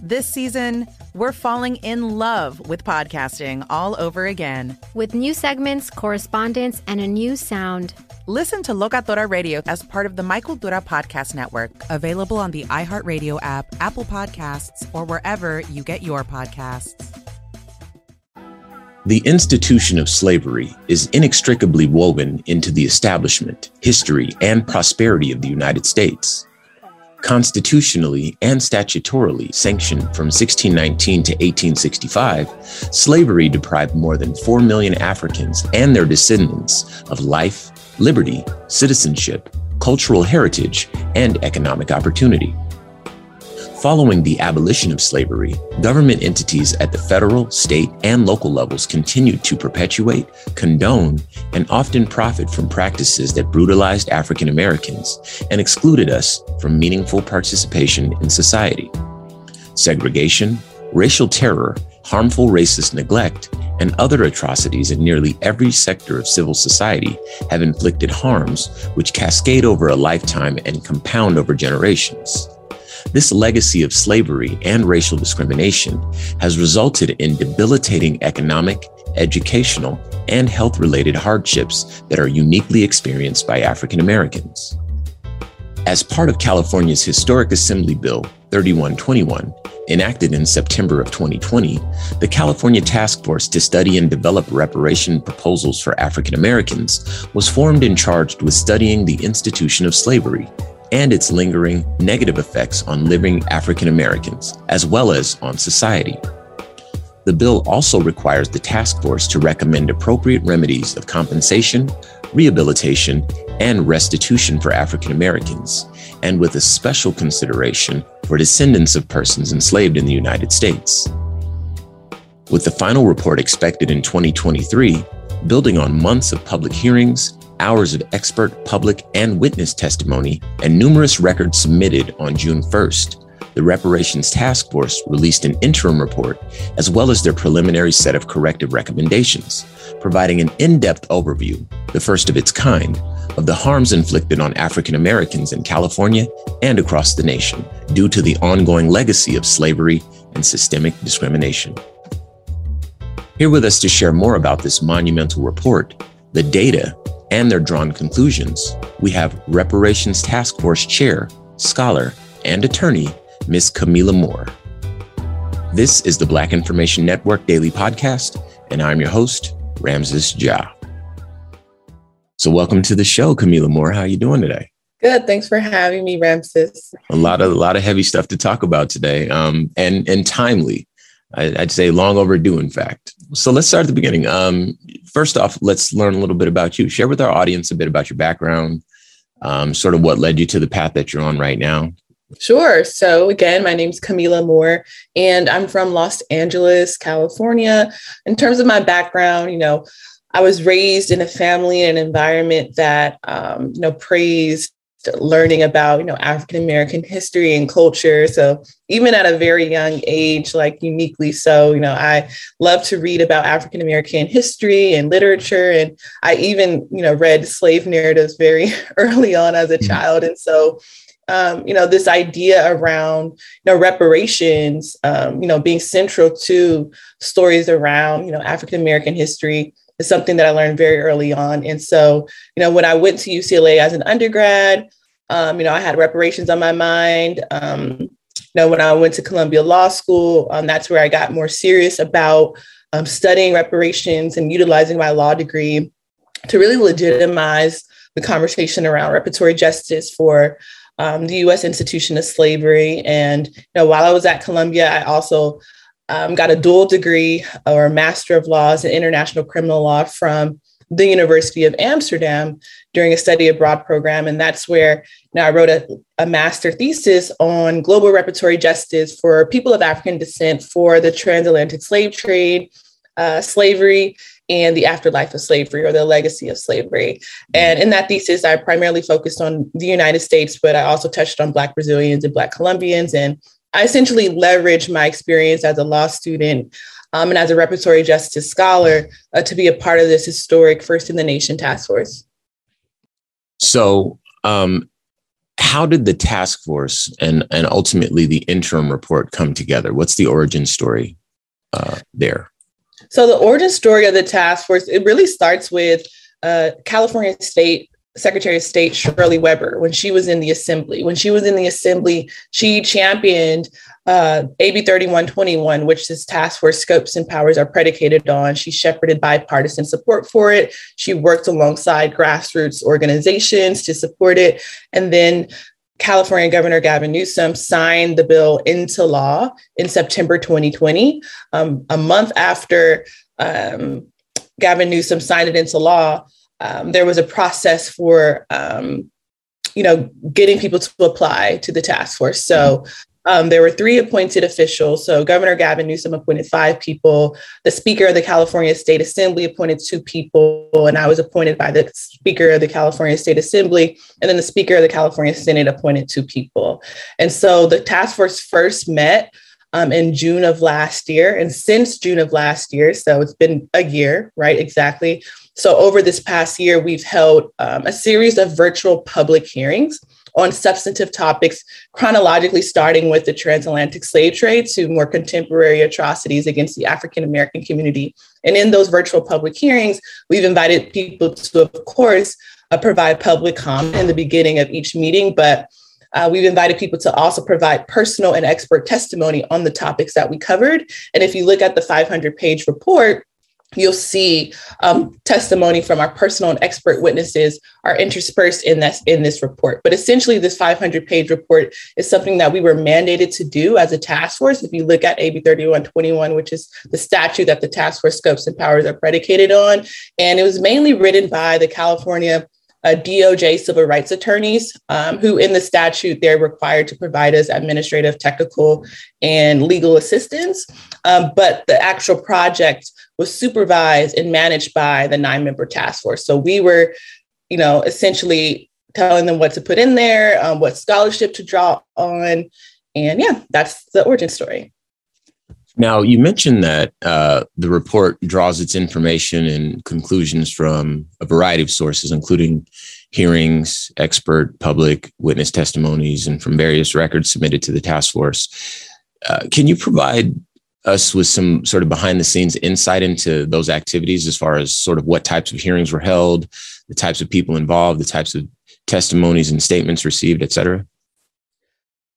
This season, we're falling in love with podcasting all over again. With new segments, correspondence, and a new sound. Listen to Locatora Radio as part of the My Cultura Podcast Network, available on the iHeartRadio app, Apple Podcasts, or wherever you get your podcasts. The institution of slavery is inextricably woven into the establishment, history, and prosperity of the United States. Constitutionally and statutorily sanctioned from 1619 to 1865, slavery deprived more than 4 million Africans and their descendants of life, liberty, citizenship, cultural heritage, and economic opportunity. Following the abolition of slavery, government entities at the federal, state, and local levels continued to perpetuate, condone, and often profit from practices that brutalized African Americans and excluded us from meaningful participation in society. Segregation, racial terror, harmful racist neglect, and other atrocities in nearly every sector of civil society have inflicted harms which cascade over a lifetime and compound over generations. This legacy of slavery and racial discrimination has resulted in debilitating economic, educational, and health related hardships that are uniquely experienced by African Americans. As part of California's historic Assembly Bill 3121, enacted in September of 2020, the California Task Force to study and develop reparation proposals for African Americans was formed and charged with studying the institution of slavery and its lingering negative effects on living African Americans, as well as on society. The bill also requires the task force to recommend appropriate remedies of compensation, rehabilitation, and restitution for African Americans, and with a special consideration for descendants of persons enslaved in the United States. With the final report expected in 2023, building on months of public hearings, hours of expert, public, and witness testimony, and numerous records submitted on June 1st, the Reparations Task Force released an interim report as well as their preliminary set of corrective recommendations, providing an in depth overview, the first of its kind, of the harms inflicted on African Americans in California and across the nation due to the ongoing legacy of slavery and systemic discrimination. Here with us to share more about this monumental report, the data, and their drawn conclusions, we have Reparations Task Force Chair, Scholar, and Attorney, Ms. Kamilah Moore. This is the Black Information Network Daily Podcast, and I'm your host, Ramses Ja. So, welcome to the show, Kamilah Moore. How are you doing today? Good. Thanks for having me, Ramses. A lot of a lot of heavy stuff to talk about today, um, and and timely. I'd say long overdue, in fact. So let's start at the beginning. Um, first off, let's learn a little bit about you. Share with our audience a bit about your background, um, sort of what led you to the path that you're on right now. Sure. So, again, my name's Kamilah Moore, and I'm from Los Angeles, California. In terms of my background, you know, I was raised in a family and environment that, um, you know, praised learning about, you know, African American history and culture. So even at a very young age, like uniquely so, you know, I love to read about African American history and literature. And I even, you know, read slave narratives very early on as a mm-hmm. child. And so um, you know, this idea around, you know, reparations, um, you know, being central to stories around, you know, African American history is something that I learned very early on. And so, you know, when I went to UCLA as an undergrad, um, you know, I had reparations on my mind. Um, you know, when I went to Columbia Law School, um, that's where I got more serious about um, studying reparations and utilizing my law degree to really legitimize the conversation around reparatory justice for um, the U.S. institution of slavery. And you know, while I was at Columbia, I also um, got a dual degree or a Master of Laws in International Criminal Law from the University of Amsterdam during a study abroad program. And that's where know, I wrote a, a master thesis on global reparatory justice for people of African descent for the transatlantic slave trade, uh, slavery, and the afterlife of slavery or the legacy of slavery. And in that thesis, I primarily focused on the United States, but I also touched on Black Brazilians and Black Colombians. And I essentially leveraged my experience as a law student um, and as a reparatory justice scholar uh, to be a part of this historic First in the Nation task force. So, um, how did the task force and, and ultimately the interim report come together? What's the origin story uh, there? So the origin story of the task force, it really starts with uh, California State Secretary of State Shirley Weber when she was in the assembly. When she was in the assembly, she championed uh, AB 3121, which this task force scopes and powers are predicated on. She shepherded bipartisan support for it. She worked alongside grassroots organizations to support it. And then California Governor Gavin Newsom signed the bill into law in September 2020. Um, a month after um, Gavin Newsom signed it into law, um, there was a process for, um, you know, getting people to apply to the task force. So um, there were three appointed officials. So Governor Gavin Newsom appointed five people. The Speaker of the California State Assembly appointed two people, and I was appointed by the Speaker of the California State Assembly. And then the Speaker of the California Senate appointed two people. And so the task force first met um, in June of last year. And since June of last year, so it's been a year, right? Exactly. So over this past year, we've held um, a series of virtual public hearings on substantive topics, chronologically starting with the transatlantic slave trade to more contemporary atrocities against the African American community. And in those virtual public hearings, we've invited people to, of course, uh, provide public comment in the beginning of each meeting, but uh, we've invited people to also provide personal and expert testimony on the topics that we covered. And if you look at the 500 page report, you'll see um, testimony from our personal and expert witnesses are interspersed in this in this report. But essentially, this 500 page report is something that we were mandated to do as a task force. If you look at AB 3121, which is the statute that the task force scopes and powers are predicated on, and it was mainly written by the California uh, DOJ civil rights attorneys, um, who in the statute they're required to provide us administrative, technical, and legal assistance. Um, but the actual project was supervised and managed by the nine member task force. So we were, you know, essentially telling them what to put in there, um, what scholarship to draw on. And yeah, that's the origin story. Now, you mentioned that uh, the report draws its information and conclusions from a variety of sources, including hearings, expert, public witness testimonies, and from various records submitted to the task force. Uh, can you provide us with some sort of behind the scenes insight into those activities as far as sort of what types of hearings were held, the types of people involved, the types of testimonies and statements received, et cetera?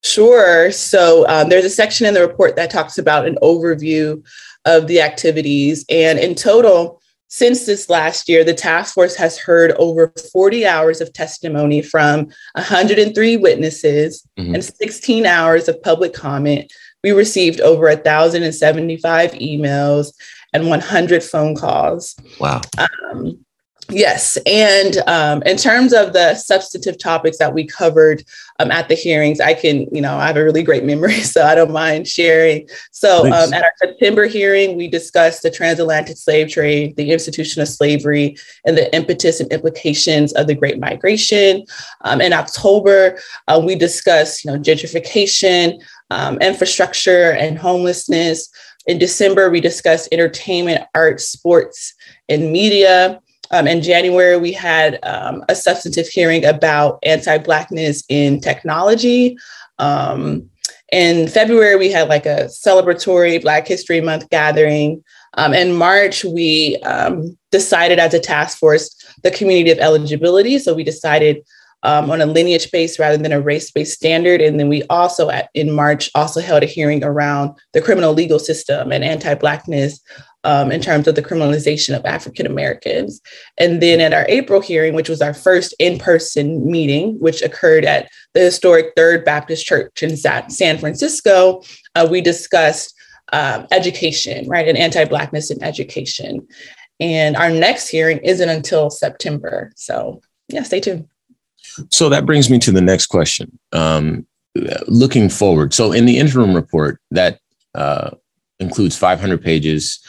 Sure. So um, there's a section in the report that talks about an overview of the activities. And in total, since this last year, the task force has heard over 40 hours of testimony from 103 witnesses mm-hmm. and 16 hours of public comment. We received over 1,075 emails and 100 phone calls. Wow. Um, Yes. And um, in terms of the substantive topics that we covered um, at the hearings, I can, you know, I have a really great memory, so I don't mind sharing. So um, at our September hearing, we discussed the transatlantic slave trade, the institution of slavery, and the impetus and implications of the Great Migration. Um, in October, uh, we discussed, you know, gentrification, um, infrastructure, and homelessness. In December, we discussed entertainment, art, sports, and media. Um, in January, we had um, a substantive hearing about anti Blackness in technology. Um, in February, we had like a celebratory Black History Month gathering. Um, in March, we um, decided as a task force the community of eligibility. So we decided um, on a lineage base rather than a race based standard. And then we also, at, in March, also held a hearing around the criminal legal system and anti Blackness um, in terms of the criminalization of African Americans. And then at our April hearing, which was our first in person meeting, which occurred at the historic Third Baptist Church in San Francisco, uh, we discussed um, education, right, and anti Blackness in education. And our next hearing isn't until September. So, yeah, stay tuned. So that brings me to the next question. Um, looking forward, so in the interim report that uh, includes 500 pages,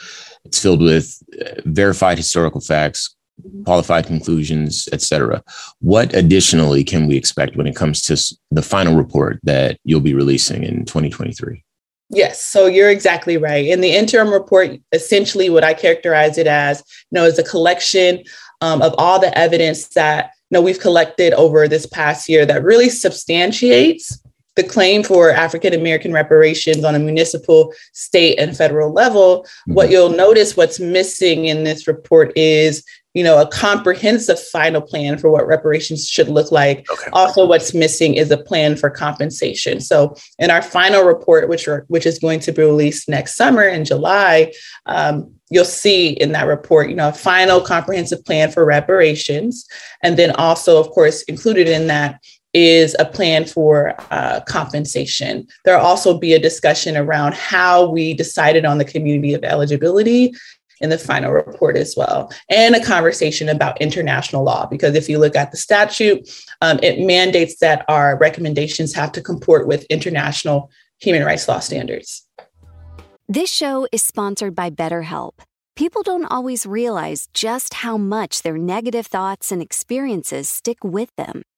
it's filled with uh, verified historical facts, qualified conclusions, etc. What additionally can we expect when it comes to the final report that you'll be releasing in 2023? Yes, so you're exactly right. In the interim report, essentially what I characterize it as, you know, is a collection um, of all the evidence that you know, we've collected over this past year that really substantiates the claim for African American reparations on a municipal, state, and federal level. Mm-hmm. What you'll notice what's missing in this report is you know a comprehensive final plan for what reparations should look like okay. also what's missing is a plan for compensation so in our final report which are which is going to be released next summer in july um, you'll see in that report, you know, a final comprehensive plan for reparations. And then also, of course, included in that is a plan for uh, compensation. There'll also be a discussion around how we decided on the community of eligibility in the final report as well, and a conversation about international law. Because if you look at the statute, um, it mandates that our recommendations have to comport with international human rights law standards. This show is sponsored by BetterHelp. People don't always realize just how much their negative thoughts and experiences stick with them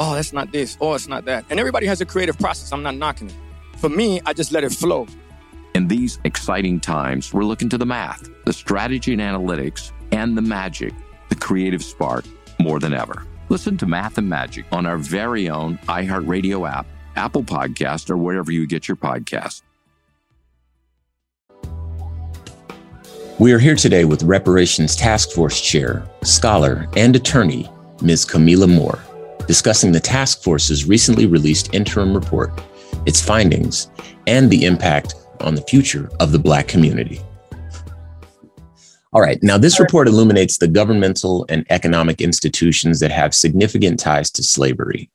Oh, that's not this. Oh, it's not that. And everybody has a creative process. I'm not knocking it. For me, I just let it flow. In these exciting times, we're looking to the math, the strategy and analytics, and the magic, the creative spark, more than ever. Listen to Math and Magic on our very own iHeartRadio app, Apple Podcast, or wherever you get your podcast. We are here today with Reparations Task Force Chair, scholar, and attorney, Ms. Kamilah Moore, discussing the task force's recently released interim report, its findings, and the impact on the future of the Black community. All right, now this report illuminates the governmental and economic institutions that have significant ties to slavery.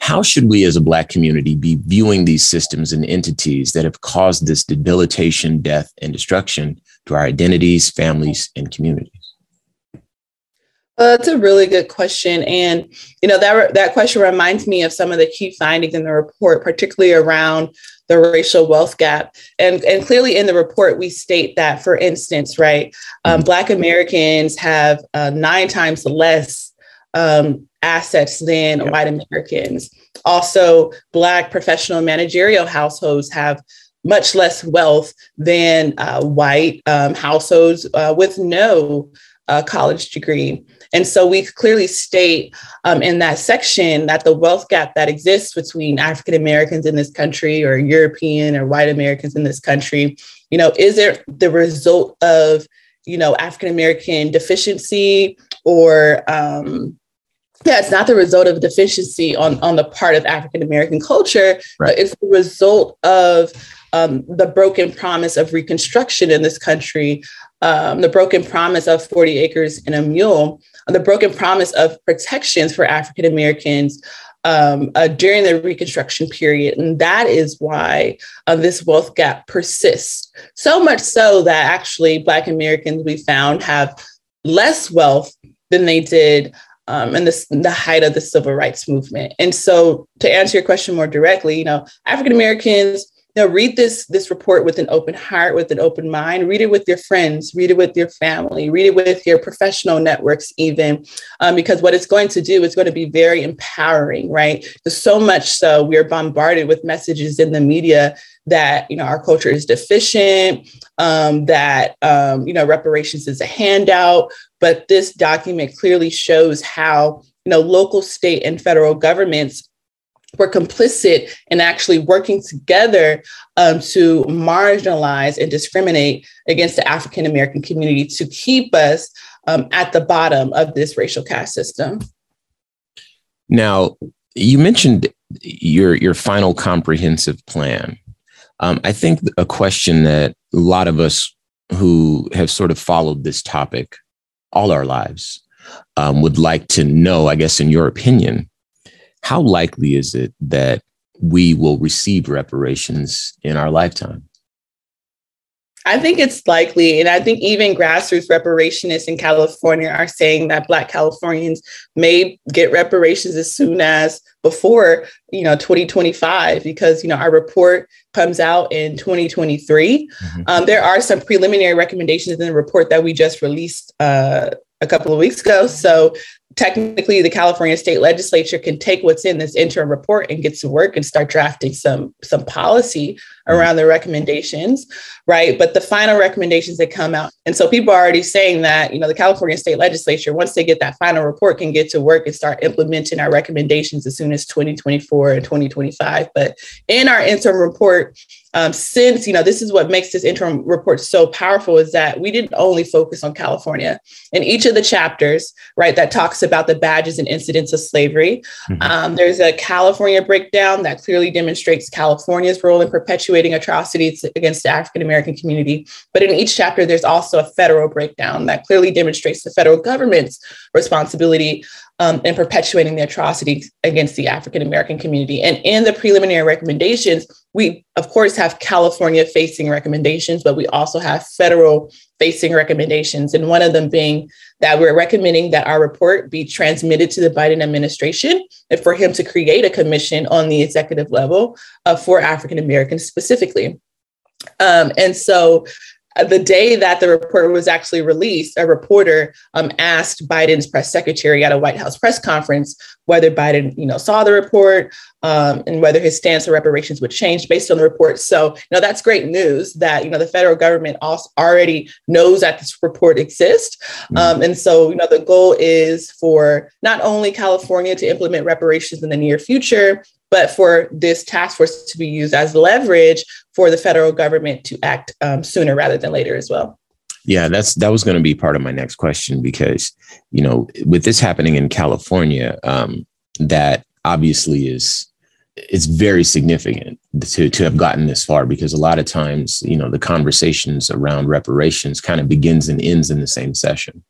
How should we as a Black community be viewing these systems and entities that have caused this debilitation, death, and destruction to our identities, families, and communities? Uh, that's a really good question, and you know that that question reminds me of some of the key findings in the report, particularly around the racial wealth gap. And and clearly in the report we state that, for instance, right, um, mm-hmm. Black Americans have uh, nine times less um, assets than yep. white Americans. Also, Black professional managerial households have much less wealth than uh, white um, households uh, with no uh, college degree. And so we clearly state um, in that section that the wealth gap that exists between African Americans in this country or European or white Americans in this country, you know, is it the result of, you know, African American deficiency or, um, yeah, it's not the result of deficiency on, on the part of African American culture, right. but it's the result of um, the broken promise of Reconstruction in this country, um, the broken promise of 40 acres and a mule, the broken promise of protections for African Americans um, uh, during the Reconstruction period. And that is why uh, this wealth gap persists. So much so that actually Black Americans we found have less wealth than they did um, in the height of the civil rights movement. And so, to answer your question more directly, you know, African Americans now read this this report with an open heart with an open mind. Read it with your friends. Read it with your family. Read it with your professional networks even um, because what it's going to do is going to be very empowering right? So much so we're bombarded with messages in the media that you know our culture is deficient um, that um, you know reparations is a handout. But this document clearly shows how you know local state and federal governments were complicit in actually working together um, to marginalize and discriminate against the African American community to keep us um, at the bottom of this racial caste system. Now, you mentioned your your final comprehensive plan. Um, I think a question that a lot of us who have sort of followed this topic all our lives um, would like to know, I guess, in your opinion, how likely is it that we will receive reparations in our lifetime? I think it's likely. And I think even grassroots reparationists in California are saying that Black Californians may get reparations as soon as before, you know, 2025, because, you know, our report comes out in 2023. Mm-hmm. Um, there are some preliminary recommendations in the report that we just released uh, a couple of weeks ago. So technically the California state legislature can take what's in this interim report and get to work and start drafting some some policy mm-hmm. around the recommendations right but the final recommendations that come out and so people are already saying that you know the California state legislature once they get that final report can get to work and start implementing our recommendations as soon as 2024 and 2025 but in our interim report um, since you know this is what makes this interim report so powerful is that we didn't only focus on california in each of the chapters right that talks about the badges and incidents of slavery mm-hmm. um, there's a california breakdown that clearly demonstrates california's role in perpetuating atrocities against the african american community but in each chapter there's also a federal breakdown that clearly demonstrates the federal government's responsibility um, and perpetuating the atrocities against the African American community. And in the preliminary recommendations, we, of course, have California facing recommendations, but we also have federal facing recommendations. And one of them being that we're recommending that our report be transmitted to the Biden administration and for him to create a commission on the executive level uh, for African Americans specifically. Um, and so the day that the report was actually released, a reporter um, asked Biden's press secretary at a White House press conference whether Biden, you know, saw the report um, and whether his stance on reparations would change based on the report. So, you know, that's great news that you know the federal government also already knows that this report exists, mm-hmm. um, and so you know the goal is for not only California to implement reparations in the near future, but for this task force to be used as leverage for the federal government to act um, sooner rather than later as well. Yeah, that's that was going to be part of my next question because you know with this happening in California, um, that obviously is it's very significant to to have gotten this far because a lot of times you know the conversations around reparations kind of begins and ends in the same session.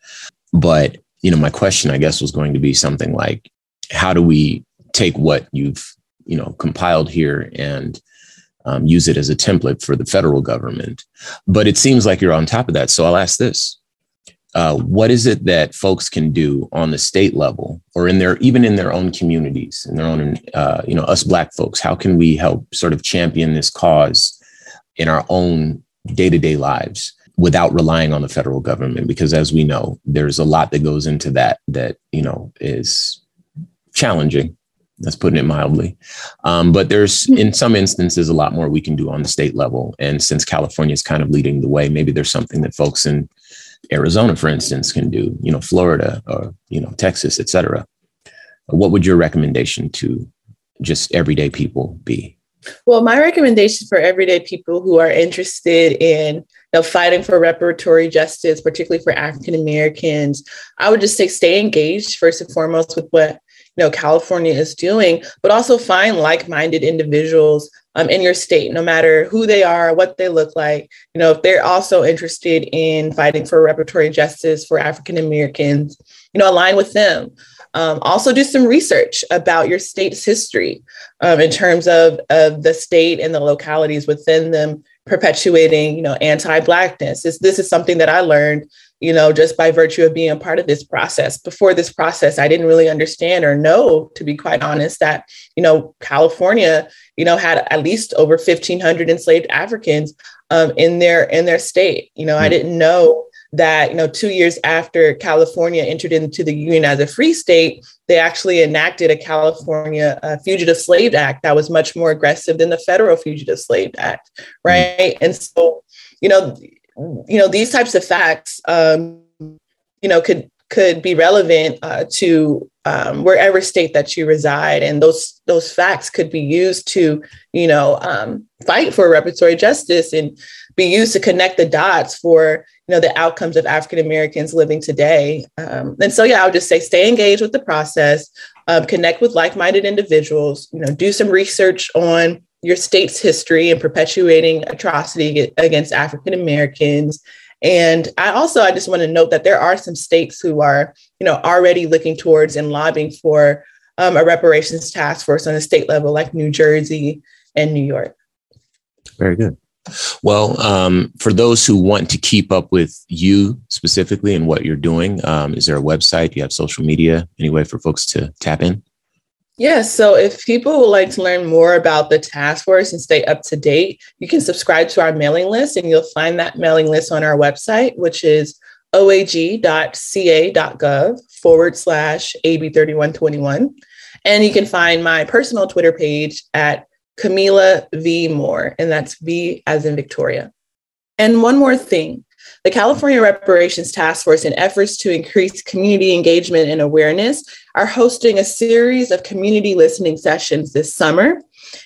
But you know my question I guess was going to be something like how do we take what you've you know compiled here and um, use it as a template for the federal government. But it seems like you're on top of that. So I'll ask this: uh, What is it that folks can do on the state level, or in their even in their own communities, in their own uh, you know us Black folks? How can we help sort of champion this cause in our own day to day lives? without relying on the federal government because as we know there's a lot that goes into that that you know is challenging that's putting it mildly. Um, but there's, hmm. in some instances, a lot more we can do on the state level. And since California is kind of leading the way, maybe there's something that folks in Arizona, for instance, can do. You know, Florida or you know Texas, et cetera. What would your recommendation to just everyday people be? Well, my recommendation for everyday people who are interested in you know, fighting for reparatory justice, particularly for African Americans, I would just say stay engaged first and foremost with what you know California is doing, but also find like-minded individuals um, in your state, no matter who they are, what they look like. You know, if they're also interested in fighting for reparatory justice for African Americans, you know, align with them. Um, also, do some research about your state's history um, in terms of, of the state and the localities within them perpetuating, you know, anti-blackness. This, this is something that I learned you know, just by virtue of being a part of this process. Before this process, I didn't really understand or know, to be quite honest, that, you know, California, you know, had at least over 1,500 enslaved Africans um, in their in their state. You know, mm-hmm. I hmm. didn't know that, you know, two years after California entered into the Union as a free state, they actually enacted a California uh, Fugitive Slave Act that was much more aggressive than the federal Fugitive Slave Act, hmm. right? Mm-hmm. And so, you know, you know these types of facts um, you know could could be relevant uh, to um, wherever state that you reside. And those those facts could be used to you know um, fight for reparatory justice and be used to connect the dots for you know the outcomes of african americans living today. Um, and so yeah i would just say stay engaged with the process um, connect with like-minded individuals you know do some research on your state's history and perpetuating atrocity against African Americans. And I also I just want to note that there are some states who are, you know, already looking towards and lobbying for um, a reparations task force on a state level, like New Jersey and New York. Very good. Well, um, for those who want to keep up with you specifically and what you're doing, um, is there a website? Do you have social media? Any way for folks to tap in? Yes. So if people would like to learn more about the task force and stay up to date, you can subscribe to our mailing list and you'll find that mailing list on our website, which is oag.ca.gov forward slash AB3121. And you can find my personal Twitter page at Kamilah V. Moore, and that's V as in Victoria. And one more thing the California Reparations Task Force, in efforts to increase community engagement and awareness, are hosting a series of community listening sessions this summer.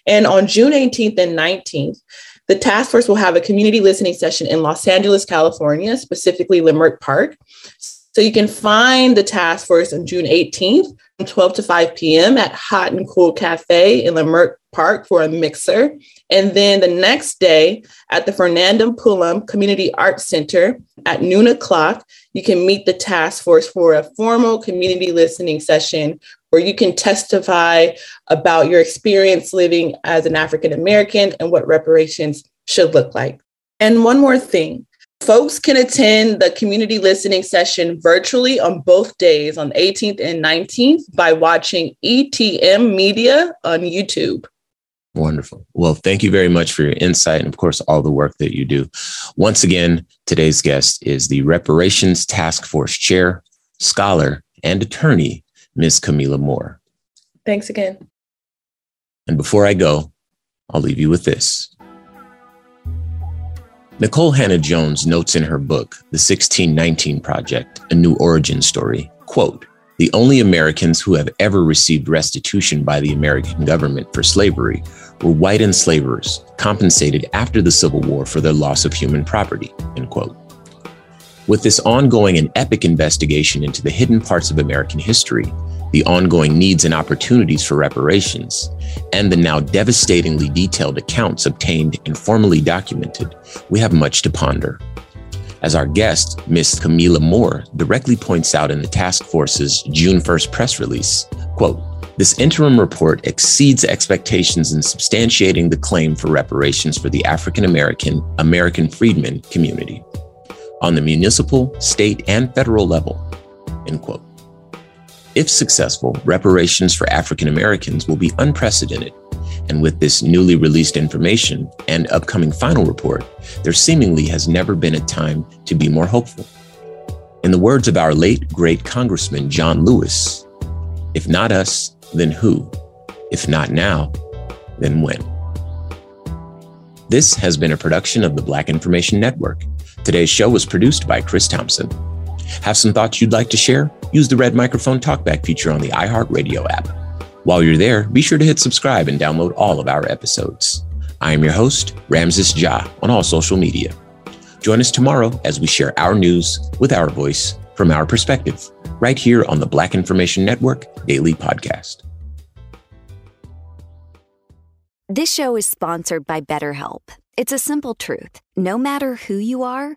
And on June 18th and 19th, the task force will have a community listening session in Los Angeles, California, specifically Leimert Park. So you can find the task force on June 18th from 12 to 5 p.m. at Hot and Cool Cafe in Leimert Park for a mixer. And then the next day at the Fernando Pullum Community Arts Center at noon o'clock, you can meet the task force for a formal community listening session where you can testify about your experience living as an African American and what reparations should look like. And one more thing folks can attend the community listening session virtually on both days on 18th and 19th by watching ETM Media on YouTube. Wonderful. Well, thank you very much for your insight and, of course, all the work that you do. Once again, today's guest is the Reparations Task Force Chair, scholar, and attorney, Ms. Kamilah Moore. Thanks again. And before I go, I'll leave you with this. Nikole Hannah-Jones notes in her book, The 1619 Project, A New Origin Story, quote, the only Americans who have ever received restitution by the American government for slavery were white enslavers compensated after the Civil War for their loss of human property, end quote. With this ongoing and epic investigation into the hidden parts of American history, the ongoing needs and opportunities for reparations, and the now devastatingly detailed accounts obtained and formally documented, we have much to ponder. As our guest, Ms. Kamilah Moore, directly points out in the task force's June 1st press release, quote, this interim report exceeds expectations in substantiating the claim for reparations for the African American, American freedmen community on the municipal, state, and federal level. End quote. If successful, reparations for African Americans will be unprecedented. And with this newly released information and upcoming final report, there seemingly has never been a time to be more hopeful. In the words of our late great Congressman John Lewis, if not us, then who? If not now, then when? This has been a production of the Black Information Network. Today's show was produced by Chris Thompson. Have some thoughts you'd like to share? Use the red microphone talkback feature on the iHeartRadio app. While you're there, be sure to hit subscribe and download all of our episodes. I am your host, Ramses Ja, on all social media. Join us tomorrow as we share our news with our voice from our perspective, right here on the Black Information Network Daily Podcast. This show is sponsored by BetterHelp. It's a simple truth. No matter who you are,